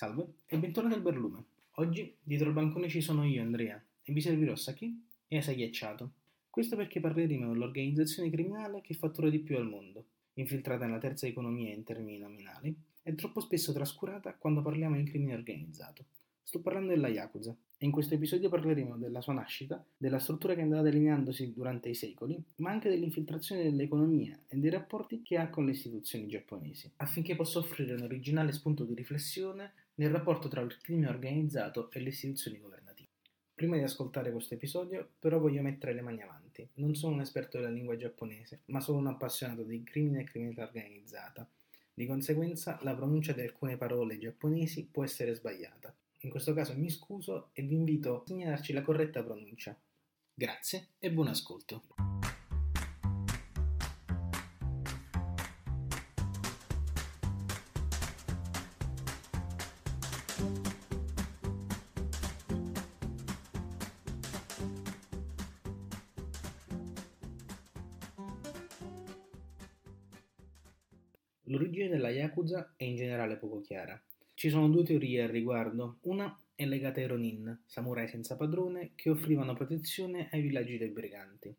Salve e bentornati al Berlume. Oggi dietro il bancone ci sono io, Andrea, e vi servirò sake e asa ghiacciato. Questo perché parleremo dell'organizzazione criminale che fattura di più al mondo, infiltrata nella terza economia in termini nominali, e troppo spesso trascurata quando parliamo di crimine organizzato. Sto parlando della Yakuza e in questo episodio parleremo della sua nascita, della struttura che è andata delineandosi durante i secoli, ma anche dell'infiltrazione dell'economia e dei rapporti che ha con le istituzioni giapponesi, affinché possa offrire un originale spunto di riflessione nel rapporto tra il crimine organizzato e le istituzioni governative. Prima di ascoltare questo episodio, però voglio mettere le mani avanti. Non sono un esperto della lingua giapponese, ma sono un appassionato di crimine e criminalità organizzata. Di conseguenza, la pronuncia di alcune parole giapponesi può essere sbagliata. In questo caso mi scuso e vi invito a segnalarci la corretta pronuncia. Grazie e buon ascolto. Yakuza è in generale poco chiara. Ci sono due teorie al riguardo. Una è legata ai Ronin, samurai senza padrone che offrivano protezione ai villaggi dei briganti.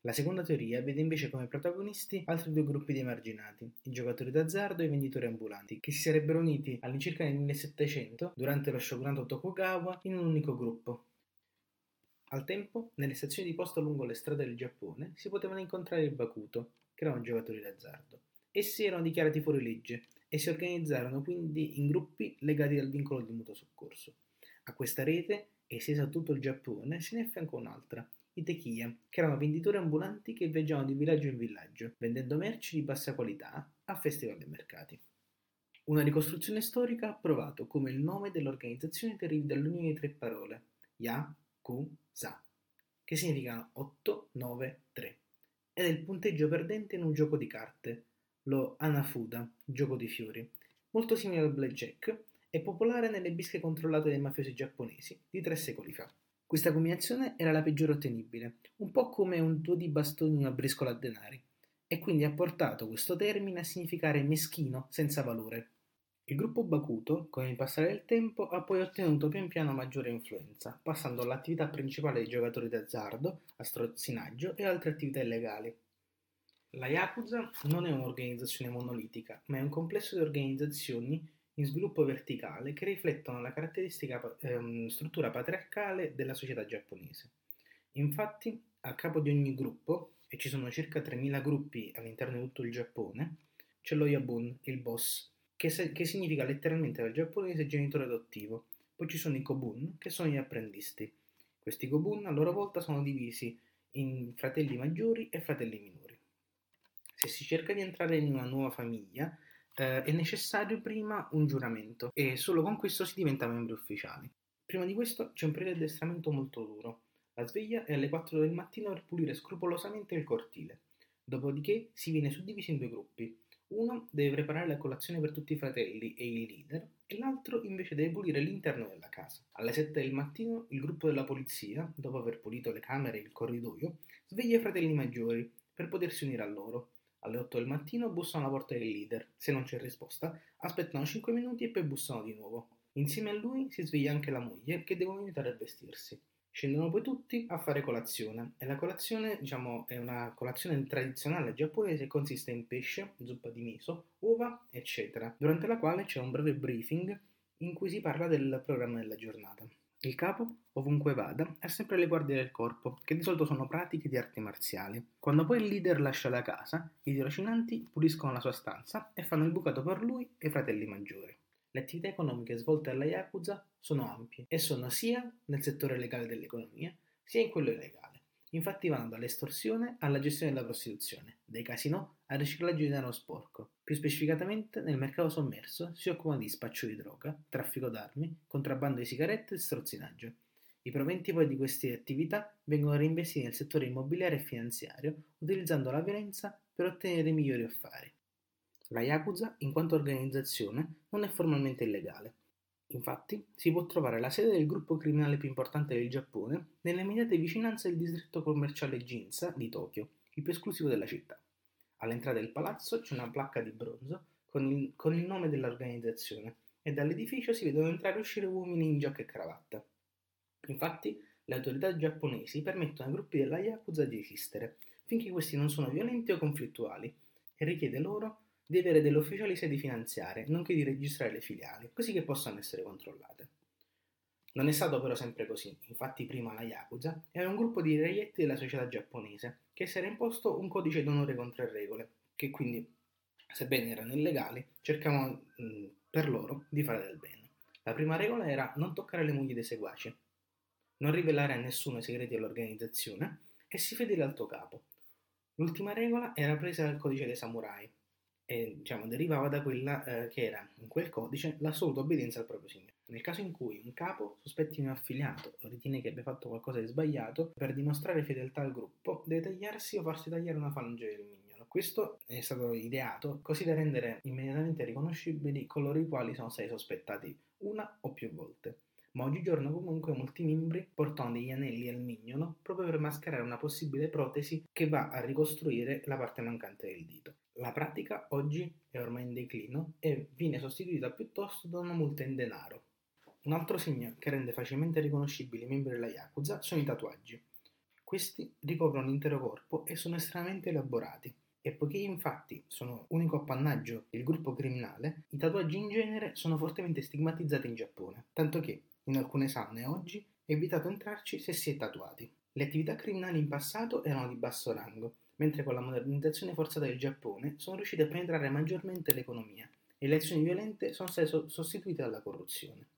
La seconda teoria vede invece come protagonisti altri due gruppi di emarginati, i giocatori d'azzardo e i venditori ambulanti, che si sarebbero uniti all'incirca nel 1700 durante lo shogunato Tokugawa in un unico gruppo. Al tempo, nelle stazioni di posta lungo le strade del Giappone si potevano incontrare i Bakuto, che erano giocatori d'azzardo. Essi erano dichiarati fuori legge e si organizzarono quindi in gruppi legati dal vincolo di mutuo soccorso. A questa rete, estesa a tutto il Giappone, se ne affiancò un'altra, i Techiya, che erano venditori ambulanti che viaggiavano di villaggio in villaggio, vendendo merci di bassa qualità a festival e mercati. Una ricostruzione storica ha provato come il nome dell'organizzazione derivi dall'unione di tre parole, Ya, Ku, Sa, che significano 8, 9, 3, ed è il punteggio perdente in un gioco di carte, lo Hanafuda, gioco di fiori, molto simile al blackjack, è popolare nelle bische controllate dai mafiosi giapponesi di tre secoli fa. Questa combinazione era la peggiore ottenibile, un po' come un due di bastoni in una briscola a denari, e quindi ha portato questo termine a significare meschino, senza valore. Il gruppo Bakuto, con il passare del tempo, ha poi ottenuto pian piano maggiore influenza, passando all'attività principale dei giocatori d'azzardo, a strozzinaggio e altre attività illegali. La Yakuza non è un'organizzazione monolitica, ma è un complesso di organizzazioni in sviluppo verticale che riflettono la caratteristica ehm, struttura patriarcale della società giapponese. Infatti, a capo di ogni gruppo, e ci sono circa 3.000 gruppi all'interno di tutto il Giappone, c'è lo Yabun, il boss, che, se- che significa letteralmente dal giapponese genitore adottivo. Poi ci sono i Kobun, che sono gli apprendisti. Questi Kobun a loro volta sono divisi in fratelli maggiori e fratelli minori se si cerca di entrare in una nuova famiglia, eh, è necessario prima un giuramento e solo con questo si diventa membri ufficiali. Prima di questo c'è un periodo di addestramento molto duro. La sveglia è alle 4 del mattino per pulire scrupolosamente il cortile. Dopodiché si viene suddivisi in due gruppi. Uno deve preparare la colazione per tutti i fratelli e il leader, e l'altro invece deve pulire l'interno della casa. Alle 7 del mattino il gruppo della polizia, dopo aver pulito le camere e il corridoio, sveglia i fratelli maggiori per potersi unire a loro. Alle 8 del mattino bussano alla porta del leader. Se non c'è risposta, aspettano 5 minuti e poi bussano di nuovo. Insieme a lui si sveglia anche la moglie che devono aiutare a vestirsi. Scendono poi tutti a fare colazione e la colazione, diciamo, è una colazione tradizionale giapponese consiste in pesce, zuppa di miso, uova, eccetera, durante la quale c'è un breve briefing in cui si parla del programma della giornata. Il capo, ovunque vada, ha sempre le guardie del corpo, che di solito sono pratiche di arti marziali. Quando poi il leader lascia la casa, i tirocinanti puliscono la sua stanza e fanno il bucato per lui e i fratelli maggiori. Le attività economiche svolte alla Yakuza sono ampie e sono sia nel settore legale dell'economia, sia in quello illegale. Infatti vanno dall'estorsione alla gestione della prostituzione, dai casinò al riciclaggio di denaro sporco. Più specificatamente, nel mercato sommerso si occupa di spaccio di droga, traffico d'armi, contrabbando di sigarette e strozzinaggio. I proventi poi di queste attività vengono reinvestiti nel settore immobiliare e finanziario, utilizzando la violenza per ottenere migliori affari. La Yakuza, in quanto organizzazione, non è formalmente illegale, Infatti, si può trovare la sede del gruppo criminale più importante del Giappone nelle immediate vicinanze del distretto commerciale Ginza di Tokyo, il più esclusivo della città. All'entrata del palazzo c'è una placca di bronzo con il, con il nome dell'organizzazione e dall'edificio si vedono entrare e uscire uomini in giacca e cravatta. Infatti, le autorità giapponesi permettono ai gruppi della Yakuza di esistere, finché questi non sono violenti o conflittuali, e richiede loro di avere delle ufficiali sedi finanziarie, nonché di registrare le filiali, così che possano essere controllate. Non è stato però sempre così, infatti prima la Yakuza era un gruppo di reietti della società giapponese che si era imposto un codice d'onore con tre regole, che quindi, sebbene erano illegali, cercavano mh, per loro di fare del bene. La prima regola era non toccare le mogli dei seguaci, non rivelare a nessuno i segreti dell'organizzazione e si fedele al tuo capo. L'ultima regola era presa dal codice dei samurai, e diciamo, derivava da quella eh, che era in quel codice l'assoluta obbedienza al proprio signore. Nel caso in cui un capo sospetti un affiliato o ritiene che abbia fatto qualcosa di sbagliato, per dimostrare fedeltà al gruppo deve tagliarsi o farsi tagliare una falange del mignolo. Questo è stato ideato così da rendere immediatamente riconoscibili coloro i quali sono stati sospettati una o più volte ma oggigiorno comunque molti membri portano degli anelli al mignolo proprio per mascherare una possibile protesi che va a ricostruire la parte mancante del dito. La pratica oggi è ormai in declino e viene sostituita piuttosto da una multa in denaro. Un altro segno che rende facilmente riconoscibili i membri della Yakuza sono i tatuaggi. Questi ricoprono l'intero corpo e sono estremamente elaborati. E poiché infatti sono unico appannaggio del gruppo criminale, i tatuaggi in genere sono fortemente stigmatizzati in Giappone, tanto che in alcune saune oggi è vietato entrarci se si è tatuati. Le attività criminali in passato erano di basso rango, mentre con la modernizzazione forzata del Giappone sono riuscite a penetrare maggiormente l'economia e le azioni violente sono state sostituite dalla corruzione.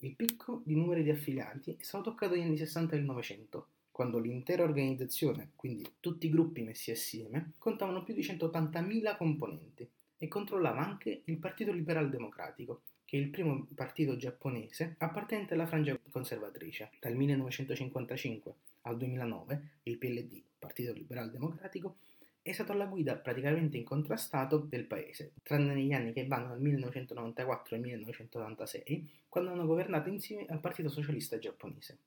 Il picco di numeri di affiliati è stato toccato negli anni 60 del Novecento, quando l'intera organizzazione, quindi tutti i gruppi messi assieme, contavano più di 180.000 componenti e controllava anche il Partito Liberal Democratico, che è il primo partito giapponese appartenente alla frangia conservatrice. Dal 1955 al 2009 il PLD, Partito Liberal Democratico, è stato alla guida praticamente incontrastato del paese, tranne negli anni che vanno dal 1994 al 1996, quando hanno governato insieme al Partito Socialista Giapponese.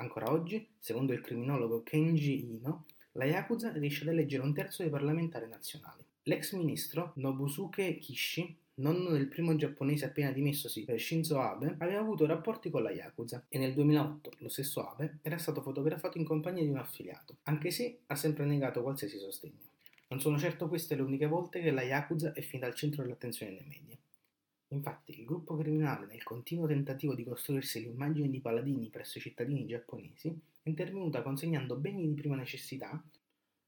Ancora oggi, secondo il criminologo Kenji Ino, la Yakuza riesce ad eleggere un terzo dei parlamentari nazionali. L'ex ministro Nobusuke Kishi nonno del primo giapponese appena dimessosi Shinzo Abe, aveva avuto rapporti con la Yakuza e nel 2008 lo stesso Abe era stato fotografato in compagnia di un affiliato, anche se ha sempre negato qualsiasi sostegno. Non sono certo queste le uniche volte che la Yakuza è finita al centro dell'attenzione dei media. Infatti, il gruppo criminale, nel continuo tentativo di costruirsi l'immagine di paladini presso i cittadini giapponesi, è intervenuta consegnando beni di prima necessità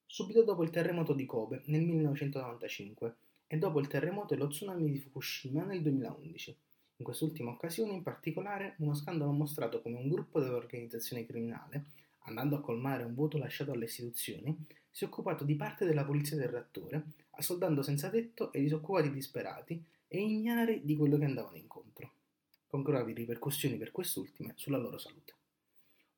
subito dopo il terremoto di Kobe nel 1995 e dopo il terremoto e lo tsunami di Fukushima nel 2011. In quest'ultima occasione, in particolare, uno scandalo ha mostrato come un gruppo dell'organizzazione criminale, andando a colmare un vuoto lasciato alle istituzioni, si è occupato di parte della polizia del reattore, assoldando senza tetto e disoccupati disperati e ignari di quello che andavano incontro, con gravi ripercussioni per quest'ultime sulla loro salute.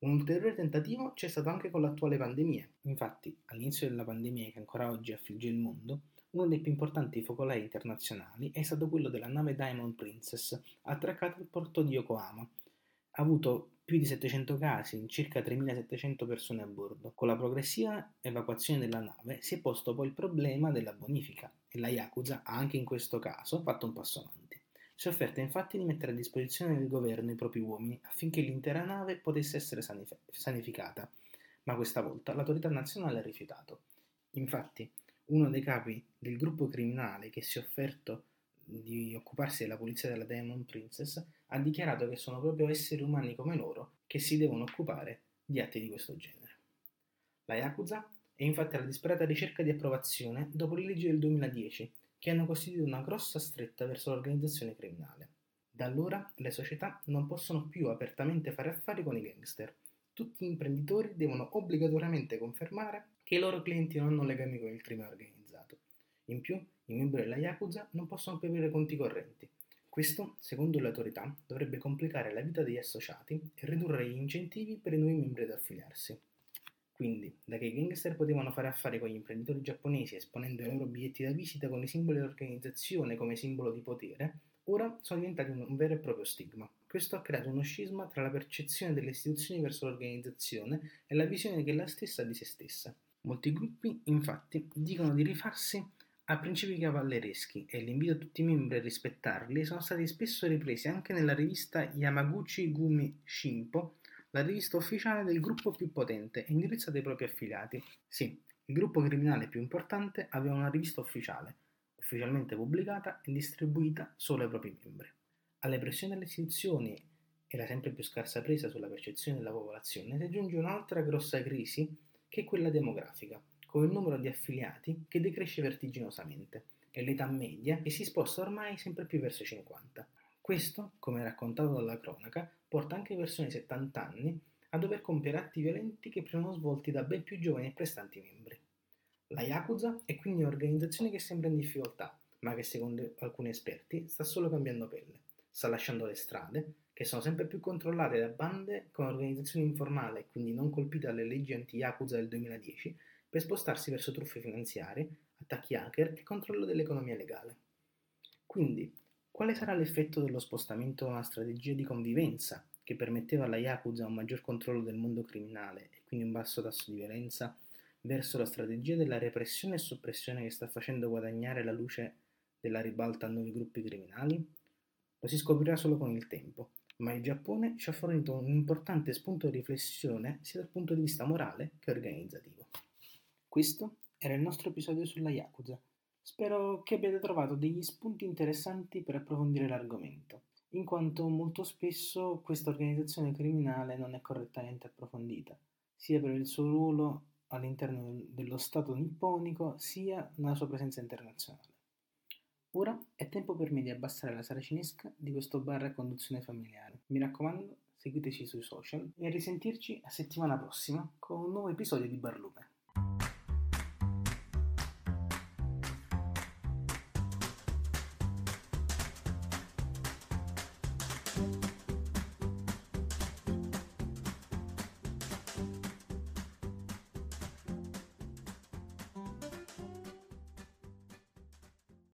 Un ulteriore tentativo c'è stato anche con l'attuale pandemia. Infatti, all'inizio della pandemia che ancora oggi affligge il mondo, uno dei più importanti focolai internazionali è stato quello della nave Diamond Princess, attraccata al porto di Yokohama. Ha avuto più di 700 casi in circa 3700 persone a bordo. Con la progressiva evacuazione della nave si è posto poi il problema della bonifica e la Yakuza ha anche in questo caso fatto un passo avanti. Si è offerta infatti di mettere a disposizione del governo i propri uomini affinché l'intera nave potesse essere sanif- sanificata, ma questa volta l'autorità nazionale ha rifiutato. Infatti, uno dei capi del gruppo criminale che si è offerto di occuparsi della pulizia della Diamond Princess ha dichiarato che sono proprio esseri umani come loro che si devono occupare di atti di questo genere. La Yakuza è infatti alla disperata ricerca di approvazione dopo le leggi del 2010 che hanno costituito una grossa stretta verso l'organizzazione criminale. Da allora le società non possono più apertamente fare affari con i gangster. Tutti gli imprenditori devono obbligatoriamente confermare che i loro clienti non hanno legami con il crimine organizzato. In più, i membri della Yakuza non possono più avere conti correnti. Questo, secondo le autorità, dovrebbe complicare la vita degli associati e ridurre gli incentivi per i nuovi membri ad affiliarsi. Quindi, da che i gangster potevano fare affari con gli imprenditori giapponesi esponendo i loro biglietti da visita con i simboli dell'organizzazione come simbolo di potere, ora sono diventati un vero e proprio stigma. Questo ha creato uno scisma tra la percezione delle istituzioni verso l'organizzazione e la visione che la stessa di se stessa. Molti gruppi, infatti, dicono di rifarsi a principi cavallereschi e l'invito a tutti i membri a rispettarli sono stati spesso ripresi anche nella rivista Yamaguchi Gumi Shimpo, la rivista ufficiale del gruppo più potente e indirizzata ai propri affiliati. Sì, il gruppo criminale più importante aveva una rivista ufficiale, ufficialmente pubblicata e distribuita solo ai propri membri. Alle pressioni delle istituzioni e la sempre più scarsa presa sulla percezione della popolazione si aggiunge un'altra grossa crisi che quella demografica con il numero di affiliati che decresce vertiginosamente e l'età media che si sposta ormai sempre più verso i 50. Questo, come raccontato dalla cronaca, porta anche persone di 70 anni a dover compiere atti violenti che prima erano svolti da ben più giovani e prestanti membri. La Yakuza è quindi un'organizzazione che sembra in difficoltà, ma che secondo alcuni esperti sta solo cambiando pelle. Sta lasciando le strade, che sono sempre più controllate da bande con organizzazioni informali e quindi non colpite dalle leggi anti-Yakuza del 2010, per spostarsi verso truffe finanziarie, attacchi hacker e controllo dell'economia legale. Quindi, quale sarà l'effetto dello spostamento da una strategia di convivenza che permetteva alla Yakuza un maggior controllo del mondo criminale e quindi un basso tasso di violenza verso la strategia della repressione e soppressione che sta facendo guadagnare la luce della ribalta a nuovi gruppi criminali? Lo si scoprirà solo con il tempo, ma il Giappone ci ha fornito un importante spunto di riflessione sia dal punto di vista morale che organizzativo. Questo era il nostro episodio sulla Yakuza. Spero che abbiate trovato degli spunti interessanti per approfondire l'argomento, in quanto molto spesso questa organizzazione criminale non è correttamente approfondita, sia per il suo ruolo all'interno dello Stato nipponico, sia nella sua presenza internazionale. Ora è tempo per me di abbassare la saracinesca di questo bar a conduzione familiare. Mi raccomando, seguiteci sui social e a risentirci a settimana prossima con un nuovo episodio di Barlume.